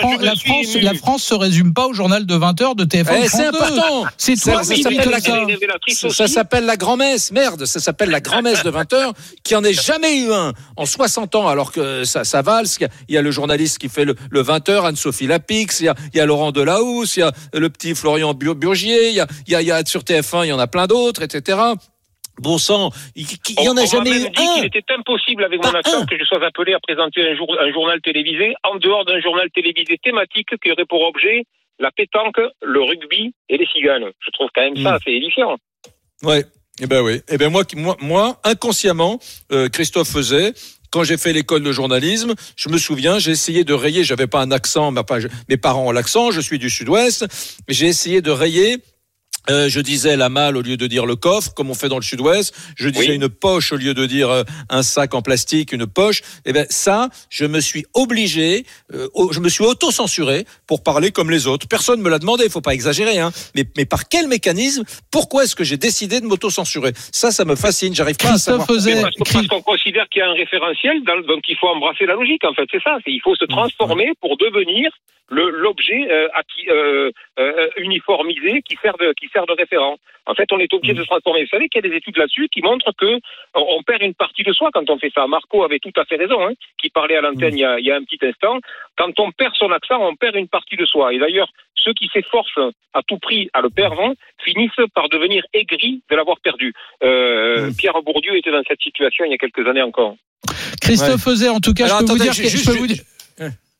Fran- la France, la France se résume pas au journal de 20 heures de TF1. Eh, c'est France 2. important. C'est Ça- toi ça qui s'appelle ça. Ça, ça s'appelle la grand-messe. Merde, ça s'appelle la grand-messe de 20 heures, qui en ait jamais eu un en 60 ans, alors que ça, ça valse. Il y a- il y, a le journaliste qui fait le, le 20 heures, Anne-Sophie Lapix, il y, a, il y a Laurent Delahousse, il y a le petit Florian Bur- Burgier, il y a, il y a, il sur TF1, il y en a plein d'autres, etc. Bon sang, il il y en a on jamais m'a eu dit un. qu'il était impossible avec mon accent un. que je sois appelé à présenter un, jour, un journal télévisé en dehors d'un journal télévisé thématique qui aurait pour objet la pétanque, le rugby et les ciganes. Je trouve quand même ça Mm. assez édifiant. Ouais. Eh ben oui. Eh ben moi, moi, inconsciemment, euh, Christophe faisait. Quand j'ai fait l'école de journalisme, je me souviens, j'ai essayé de rayer. J'avais pas un accent, mais je- mes parents ont l'accent. Je suis du Sud-Ouest. J'ai essayé de rayer. Euh, je disais la malle au lieu de dire le coffre, comme on fait dans le Sud-Ouest. Je disais Oui. une poche au lieu de dire euh, un sac en plastique, une poche. Eh ben ça, je me suis obligé, euh, je me suis auto-censuré pour parler comme les autres. Personne me l'a demandé, il faut pas exagérer, hein. Mais, mais par quel mécanisme Pourquoi est-ce que j'ai décidé de m'auto-censurer? Ça, ça me fascine. J'arrive pas à savoir. Mais parce que- parce qu'on considère qu'il y a un référentiel, dans- donc il faut embrasser la logique. En fait, c'est ça. Il faut se transformer pour devenir le- l'objet euh, acquis- euh, euh, uniformisé qui sert de qui sert de référent. En fait, on est obligé de se transformer. Vous savez qu'il y a des études là-dessus qui montrent que on on perd une partie de soi quand on fait ça. Marco avait tout à fait raison, hein, qui parlait à l'antenne il, y a- il y a un petit instant. Quand on perd son accent, on perd une partie de soi. Et d'ailleurs, ceux qui s'efforcent à tout prix à le perdre finissent par devenir aigris de l'avoir perdu. Euh, Pierre Bourdieu était dans cette situation il y a quelques années encore. Christophe Fezet, en tout cas, Alors, je peux vous attendez, dire ju- que- je juste- peux vous dire-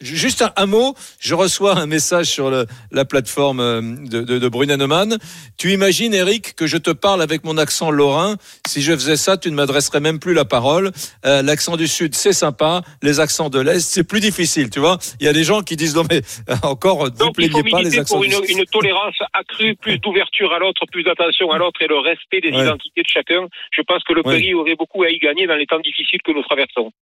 Juste un, un mot, je reçois un message sur le- la plateforme euh, de, de, de Brunenemann. Tu imagines, Eric, que je te parle avec mon accent lorrain? Si je faisais ça, tu ne m'adresserais même plus la parole. Euh, L'accent du Sud, c'est sympa. Les accents de l'Est, c'est plus difficile, tu vois. Il y a des gens qui disent, non mais euh, encore, ne plaignez pas les accents pour du une, Sud. une tolérance accrue, plus d'ouverture à l'autre, plus d'attention à l'autre et le respect des Ouais. identités de chacun. Je pense que le Ouais. pays aurait beaucoup à y gagner dans les temps difficiles que nous traversons.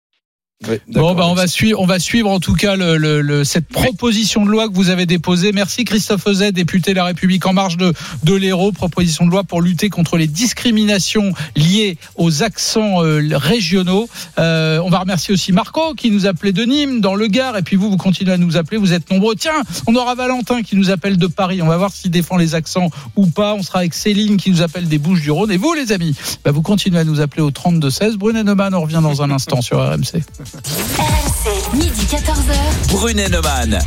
Bon, bah, on va suivre, on va suivre en tout cas le, le- le- cette proposition de loi que vous avez déposée. Merci Christophe Ozet, député de La République en marge de, de l'Hérault. Proposition de loi pour lutter contre les discriminations liées aux accents euh, régionaux. Euh, on va remercier aussi Marco qui nous appelait de Nîmes, dans le Gard. Et puis vous, vous continuez à nous appeler. Vous êtes nombreux. Tiens, on aura Valentin qui nous appelle de Paris. On va voir s'il défend les accents ou pas. On sera avec Céline qui nous appelle des Bouches du Rhône. Et vous, les amis, bah, vous continuez à nous appeler au 32 16. Brunet Neumann, on revient dans un instant sur RMC. RMC, midi 14h. Brunet Neumann.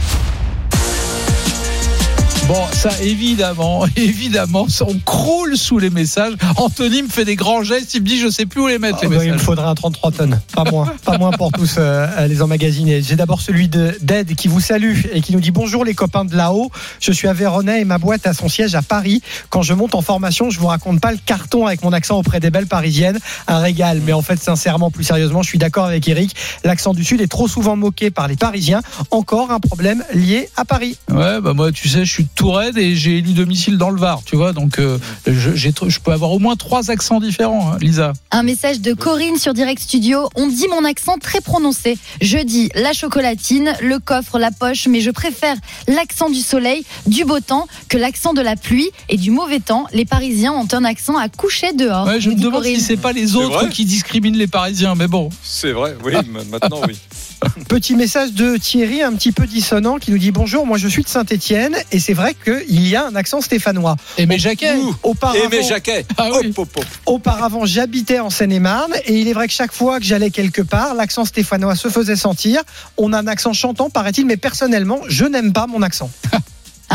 Bon, ça évidemment, évidemment, on croule sous les messages. Anthony me fait des grands gestes, il me dit je sais plus où les mettre Ah les bah, il me faudrait un 33 tonnes, pas moins, pas moins pour tous euh, les emmagasiner. J'ai d'abord celui de d'Ed qui vous salue et qui nous dit bonjour les copains de là-haut. Je suis à Véronais et ma boîte a son siège à Paris. Quand je monte en formation, je vous raconte pas le carton avec mon accent auprès des belles parisiennes, un régal. Mais en fait, sincèrement, plus sérieusement, je suis d'accord avec Eric. L'accent du Sud est trop souvent moqué par les Parisiens. Encore un problème lié à Paris. Ouais, bah moi, tu sais, je suis Touraine et j'ai élu domicile dans le Var, tu vois. Donc, euh, je, peux avoir au moins trois accents différents, hein, Lisa. Un message de Corinne sur Direct Studio. On dit mon accent très prononcé. Je dis la chocolatine, le coffre, la poche, mais je préfère l'accent du soleil, du beau temps, que l'accent de la pluie et du mauvais temps. Les Parisiens ont un accent à coucher dehors. Ouais, je me demande Corinne. si c'est pas les autres qui discriminent les Parisiens, mais bon. C'est vrai, oui, ma- maintenant oui. Petit message de Thierry, un petit peu dissonant, qui nous dit bonjour. Moi, je suis de Saint-Étienne et c'est vrai qu'il y a un accent stéphanois. Et mes Jacquet. Auparavant. Ah oui. Hop, hop, hop. Auparavant, j'habitais en Seine-et-Marne et il est vrai que chaque fois que j'allais quelque part, l'accent stéphanois se faisait sentir. On a un accent chantant, paraît-il, mais personnellement, je n'aime pas mon accent.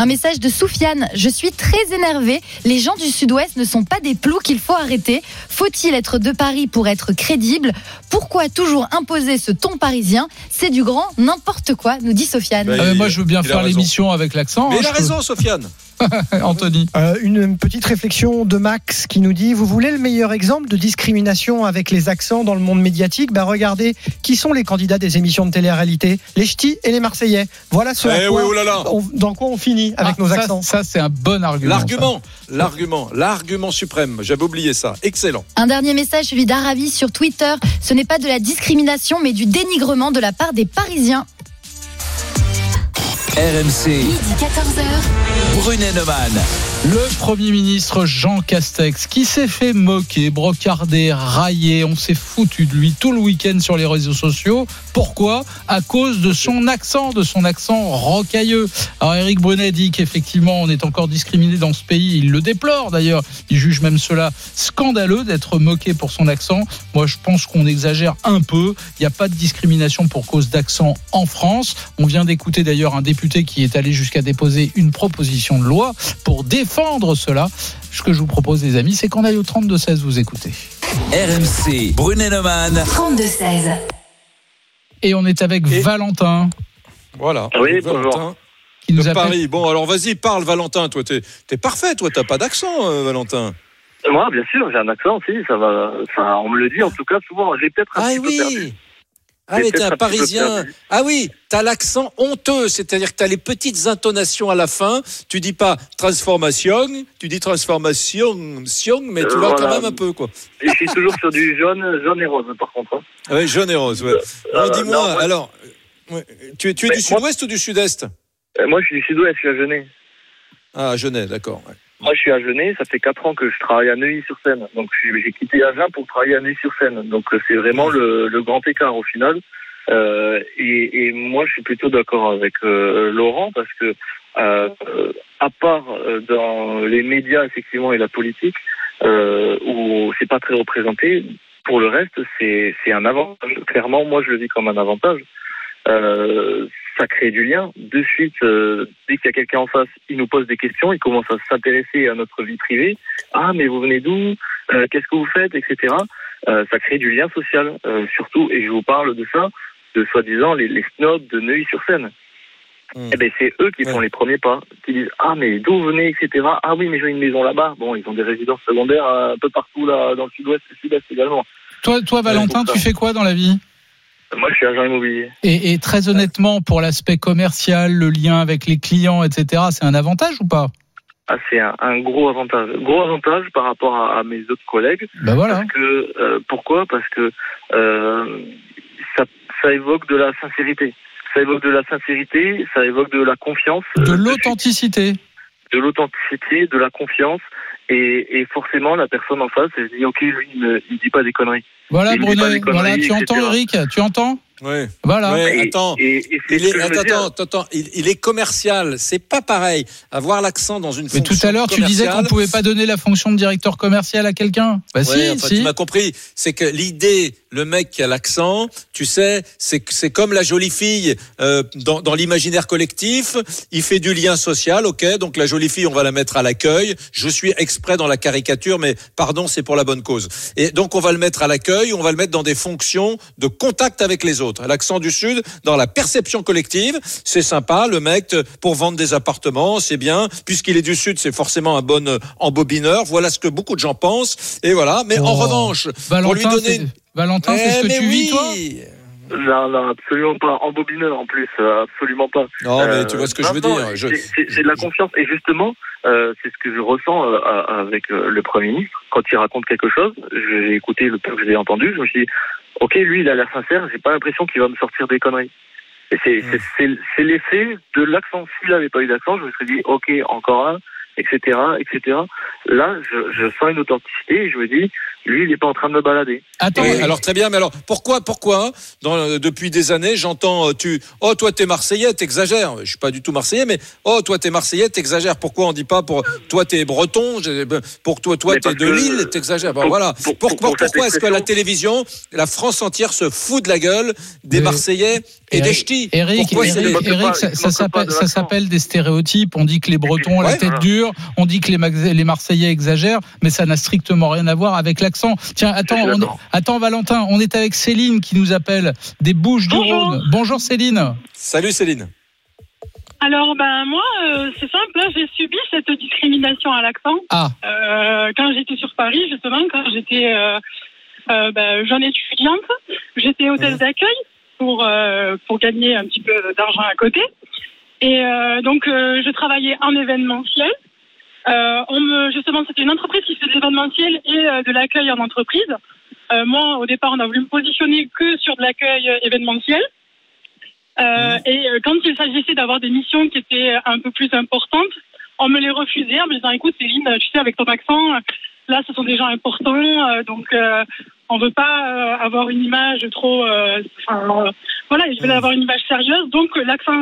Un message de Soufiane. Je suis très énervé. Les gens du Sud-Ouest ne sont pas des ploucs qu'il faut arrêter. Faut-il être de Paris pour être crédible? Pourquoi toujours imposer ce ton parisien? C'est du grand n'importe quoi, nous dit Sofiane. Bah, Ah, moi, je veux bien faire raison. l'émission avec l'accent. Mais hein, il a je peux- raison, Sofiane. Anthony. Euh, une petite réflexion de Max qui nous dit Vous voulez le meilleur exemple de discrimination avec les accents dans le monde médiatique? Ben regardez, qui sont les candidats des émissions de télé-réalité? Les ch'tis et les Marseillais. Voilà ce Eh quoi oui, oh là là. on- dans quoi on finit avec Ah, nos ça, accents. Ça, c'est un bon argument. L'argument, l'argument, l'argument suprême. J'avais oublié ça. Excellent. Un dernier message, celui d'Aravi sur Twitter. Ce n'est pas de la discrimination, mais du dénigrement de la part des Parisiens. RMC, Midi 14h. Brunet Neumann. Le Premier ministre Jean Castex, qui s'est fait moquer, brocarder, railler, on s'est foutu de lui tout le week-end sur les réseaux sociaux. Pourquoi? À cause de son accent, de son accent rocailleux. Alors Eric Brunet dit qu'effectivement on est encore discriminé dans ce pays. Il le déplore d'ailleurs. Il juge même cela scandaleux d'être moqué pour son accent. Moi je pense qu'on exagère un peu. Il n'y a pas de discrimination pour cause d'accent en France. On vient d'écouter d'ailleurs un député qui est allé jusqu'à déposer une proposition de loi pour défendre cela. Ce que je vous propose, les amis, c'est qu'on aille au 32-16, vous écoutez. RMC, Brunet Neumann. 32-16. Et on est avec Et- Valentin, Voilà. Oui, Valentin. qui nous de appelle. Paris. Bon, alors vas-y, parle, Valentin. Toi, t'es es parfait. Toi, t'as pas d'accent, euh, Valentin. Moi, bien sûr, j'ai un accent aussi, ça va. Enfin, on me le dit en tout cas souvent. J'ai peut-être un Ah petit peu perdu. oui. Ah mais t'es un Parisien. Ah oui, t'as l'accent honteux, c'est-à-dire que t'as les petites intonations à la fin. Tu dis pas transformation, tu dis transformation, sion, mais tu Euh, vas quand même un peu quoi. Et je suis toujours sur du jaune, jaune et rose, par contre. hein. Ah ouais, jaune et rose. Ouais. Euh, dis-moi, alors, tu es, tu es Mais du sud-ouest ou du sud-est? Euh, Moi, je suis du sud-ouest, je suis à Genève. Ah, Genève, d'accord. ouais. Moi, je suis à Genève, ça fait 4 ans que je travaille à Neuilly-sur-Seine. Donc, j'ai quitté Agen pour travailler à Neuilly-sur-Seine. Donc, euh, c'est vraiment le, le grand écart au final. Euh, et, et moi, je suis plutôt d'accord avec euh, Laurent parce que, euh, à part euh, dans les médias, effectivement, et la politique, euh, où c'est pas très représenté, pour le reste, c'est c'est un avantage. Clairement, moi, je le vis comme un avantage. Ça crée du lien. De suite, euh, dès qu'il y a quelqu'un en face, il nous pose des questions, il commence à s'intéresser à notre vie privée. Ah, mais vous venez d'où? Euh, Qu'est-ce que vous faites? Etc. Euh, ça crée du lien social, surtout, et je vous parle de ça, de soi-disant les, les snobs de Neuilly-sur-Seine. Hmm. Eh ben, c'est eux qui font les premiers pas, qui disent ah mais d'où vous venez? etc. Ah oui mais j'ai une maison là-bas. Bon ils ont des résidences secondaires un peu partout là dans le sud-ouest et le sud-est également. Toi, toi Valentin, tu fais quoi dans la vie? Moi je suis agent immobilier. et, et très honnêtement, pour l'aspect commercial, le lien avec les clients, etc., c'est un avantage ou pas? Ah, c'est un, un gros avantage. Gros avantage par rapport à, à mes autres collègues. Ben voilà. Parce que, euh, pourquoi? Parce que euh, ça, ça évoque de la sincérité. Ça évoque de la sincérité, ça évoque de la confiance. De euh, l'authenticité. de l'authenticité, de la confiance. Et, et forcément, la personne en face, elle se dit, OK, lui, il ne il dit pas des conneries. Voilà, voilà, tu etc. entends Eric Tu entends Ouais. Voilà. Ouais, attends. et- et c'est il est, attends, dire. attends, attends, il, il est commercial. C'est pas pareil. Avoir l'accent dans une Mais tout à l'heure, tu disais qu'on pouvait pas donner la fonction de directeur commercial à quelqu'un. Bah Ouais, si, enfin, si. tu m'as compris. C'est que l'idée, le mec qui a l'accent, tu sais, c'est comme la jolie fille euh, dans, dans l'imaginaire collectif. Il fait du lien social, ok. Donc la jolie fille, on va la mettre à l'accueil. Je suis exprès dans la caricature, mais pardon, c'est pour la bonne cause. Et donc on va le mettre à l'accueil. On va le mettre dans des fonctions de contact avec les autres. L'accent du sud, dans la perception collective, c'est sympa. Le mec euh, pour vendre des appartements, c'est bien. Puisqu'il est du sud, c'est forcément un bon euh, embobineur. Voilà ce que beaucoup de gens pensent. Et voilà. Mais en Oh. revanche, pour lui Valentin, donner Valentin, c'est ce Eh, que tu vis, oui. toi? Non, non, absolument pas. En bobineur, en plus, euh, absolument pas. Non, mais tu vois ce que je veux non, dire. c'est de la confiance. Et justement, euh, c'est ce que je ressens euh, avec euh, le Premier ministre. Quand il raconte quelque chose, j'ai écouté le peu que j'ai entendu, je me suis dit, ok, lui, il a l'air sincère, j'ai pas l'impression qu'il va me sortir des conneries. Et c'est c'est l'effet de l'accent. S'il n'avait pas eu d'accent, je me serais dit, ok, encore un, etc., etc. Là, je, je sens une authenticité et je me dis, lui, il n'est pas en train de me balader. Attends, alors très bien, mais alors pourquoi, pourquoi dans, euh, depuis des années, j'entends euh, tu, oh toi t'es Marseillais, t'exagères. Je suis pas du tout Marseillais, mais oh toi t'es Marseillais, t'exagères. Pourquoi on dit pas pour toi t'es Breton, pour toi toi t'es de Lille, t'exagères. Bon, voilà. pour- Pour- pour- pour- pour cette pourquoi est-ce que la télévision, la France entière se fout de la gueule des Marseillais et des ch'tis? Eric, Eric, pas- Eric, ça, s'appelle, de des stéréotypes. On dit que les Bretons ont la tête voilà. dure, on dit que les, les Marseillais exagèrent, mais ça n'a strictement rien à voir avec l'accent. Tiens, attends, on- attends, Valentin, on est avec Céline qui nous appelle des Bouches du Bonjour. Rhône. Bonjour Céline. Salut Céline. Alors, ben moi, euh, c'est simple, j'ai subi cette discrimination à l'accent Ah, euh, quand j'étais sur Paris, justement, quand j'étais euh, euh, ben, jeune étudiante. J'étais hôtesse d'accueil pour, euh, pour gagner un petit peu d'argent à côté. Et euh, donc, euh, je travaillais en événementiel. Euh, on me, justement, c'était une entreprise qui fait de l'événementiel et euh, de l'accueil en entreprise. Euh, moi, au départ, on a voulu me positionner que sur de l'accueil euh, événementiel. Euh, et euh, quand il s'agissait d'avoir des missions qui étaient un peu plus importantes, on me les refusait en me disant écoute Céline, tu sais avec ton accent, là ce sont des gens importants, euh, donc euh, on veut pas euh, avoir une image trop, euh, enfin, voilà, je voulais avoir une image sérieuse, donc euh, l'accent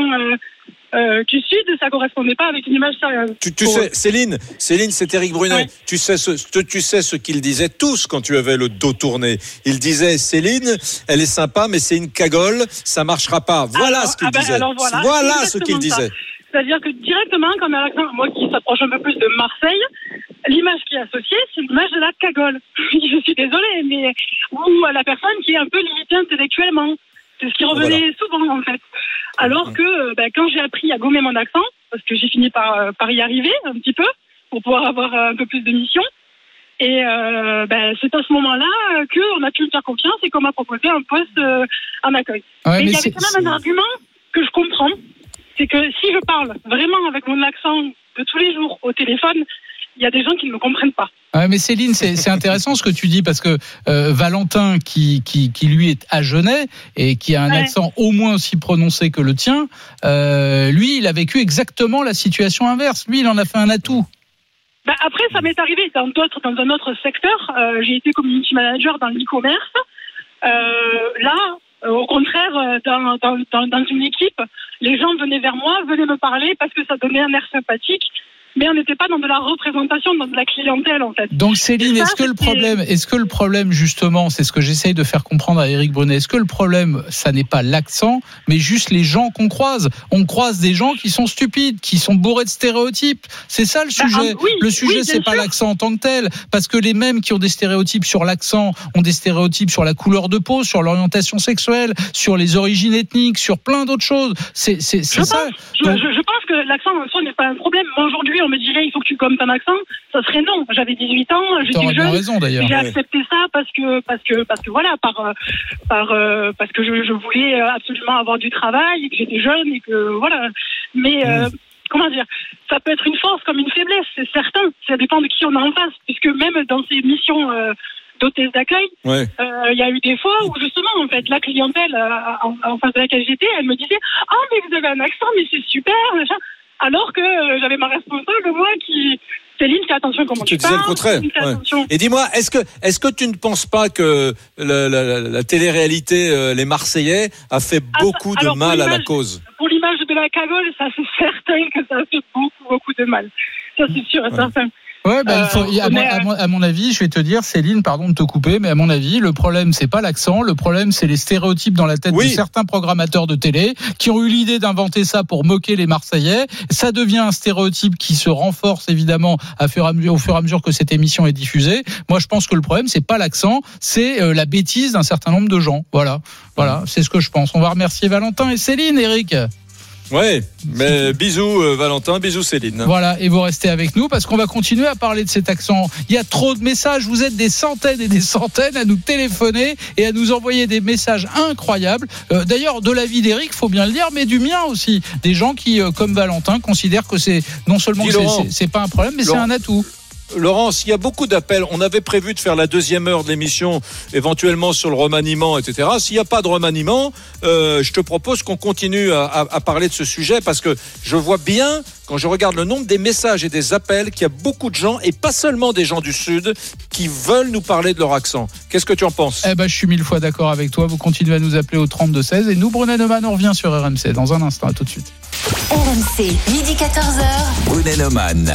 euh, du sud, ça correspondait pas avec une image sérieuse. Tu, sais, eux. Céline, Céline, c'est Eric Brunet. Ouais. Tu sais ce, tu sais ce qu'ils disaient tous quand tu avais le dos tourné. Ils disaient, Céline, elle est sympa, mais c'est une cagole, ça marchera pas. Voilà Alors, ce qu'ils ah ben, disaient. voilà, ce qu'ils disaient. C'est-à-dire que directement, quand on a l'accent, moi qui s'approche un peu plus de Marseille, l'image qui est associée, c'est l'image de la cagole. Je suis désolée, mais ou à la personne qui est un peu limitée intellectuellement. C'est ce qui revenait souvent en fait. Alors que euh, ben, quand j'ai appris à gommer mon accent, parce que j'ai fini par, euh, par y arriver un petit peu, pour pouvoir avoir euh, un peu plus de missions, et euh, ben, c'est à ce moment-là qu'on a pu me faire confiance et qu'on m'a proposé un poste euh, en accueil. Ouais, mais il y avait quand même un argument que je comprends, c'est que si je parle vraiment avec mon accent de tous les jours au téléphone, il y a des gens qui ne me comprennent pas. Ouais, mais Céline, c'est intéressant ce que tu dis parce que euh, Valentin, qui, qui, qui lui est agenais et qui a un Ouais. accent au moins aussi prononcé que le tien, euh, lui, il a vécu exactement la situation inverse. Lui, il en a fait un atout. Ben, après, ça m'est arrivé dans, d'autres, dans un autre secteur. Euh, j'ai été community manager dans l'e-commerce. Là, au contraire, dans, dans, dans une équipe, les gens venaient vers moi, venaient me parler parce que ça donnait un air sympathique. Mais on n'était pas dans de la représentation, dans de la clientèle, en fait. Donc Céline, est-ce que le problème, est-ce que le problème justement, c'est ce que j'essaye de faire comprendre à Eric Brunet, est-ce que le problème, ça n'est pas l'accent, mais juste les gens qu'on croise? On croise des gens qui sont stupides, qui sont bourrés de stéréotypes. C'est ça le Bah, sujet. ah, oui, le sujet, oui, c'est pas l'accent en tant que tel, parce que les mêmes qui ont des stéréotypes sur l'accent ont des stéréotypes sur la couleur de peau, sur l'orientation sexuelle, sur les origines ethniques, sur plein d'autres choses. C'est ça. pense, je, Donc- je- je pense que l'accent pas un problème. Moi, aujourd'hui, on me dirait il faut que tu gommes ton accent. Ça serait non. J'avais 18 ans, j'étais jeune. raison d'ailleurs. J'ai Ouais. accepté ça parce que parce que parce que voilà par euh, par euh, parce que je, je voulais euh, absolument avoir du travail et que j'étais jeune et que voilà. Mais euh, comment dire, ça peut être une force comme une faiblesse, c'est certain. Ça dépend de qui on a en face, puisque même dans ces missions euh, d'hôtesse d'accueil, Ouais. euh, il y a eu des fois où justement en fait la clientèle euh, en, en face de laquelle j'étais, elle me disait ah mais vous avez un accent mais c'est super machin. Alors que euh, j'avais ma responsable moi qui Céline, fais attention comment Tu tu, disais le contraire. Ouais. Et dis-moi, est-ce que, est-ce que tu ne penses pas que la, la- la télé-réalité euh, Les Marseillais a fait Ah, beaucoup de alors, mal à la cause? Pour l'image de la cagole, ça c'est certain que ça fait beaucoup, beaucoup de mal. Ça c'est sûr et certain. Ouais, bah, il faut, Euh, à, mon, mais, à mon- à mon avis, je vais te dire, Céline, pardon de te couper, mais à mon avis, le problème, c'est pas l'accent, le problème, c'est les stéréotypes dans la tête Oui. de certains programmateurs de télé qui ont eu l'idée d'inventer ça pour moquer les Marseillais. Ça devient un stéréotype qui se renforce évidemment à fur et à mesure, au fur et à mesure que cette émission est diffusée. Moi, je pense que le problème, c'est pas l'accent, c'est euh, la bêtise d'un certain nombre de gens. Voilà, voilà, c'est ce que je pense. On va remercier Valentin et Céline, Eric. Ouais, mais bisous euh, Valentin, bisous Céline. Voilà, et vous restez avec nous parce qu'on va continuer à parler de cet accent. Il y a trop de messages, vous êtes des centaines et des centaines à nous téléphoner et à nous envoyer des messages incroyables. Euh, D'ailleurs, de l'avis d'Eric, faut bien le dire, mais du mien aussi. Des gens qui, euh, comme Valentin, considèrent que c'est non seulement c'est- pas un problème, mais c'est un atout. Laurence, il y a beaucoup d'appels. On avait prévu de faire la deuxième heure de l'émission, éventuellement sur le remaniement, etc. S'il n'y a pas de remaniement, euh, je te propose qu'on continue à, à- à parler de ce sujet parce que je vois bien, quand je regarde le nombre des messages et des appels, qu'il y a beaucoup de gens, et pas seulement des gens du Sud, qui veulent nous parler de leur accent. Qu'est-ce que tu en penses? Eh ben, je suis mille fois d'accord avec toi. Vous continuez à nous appeler au 32-16 et nous, Brunet Neumann, on revient sur RMC dans un instant. À tout de suite. RMC, midi 14h. Brunet Neumann.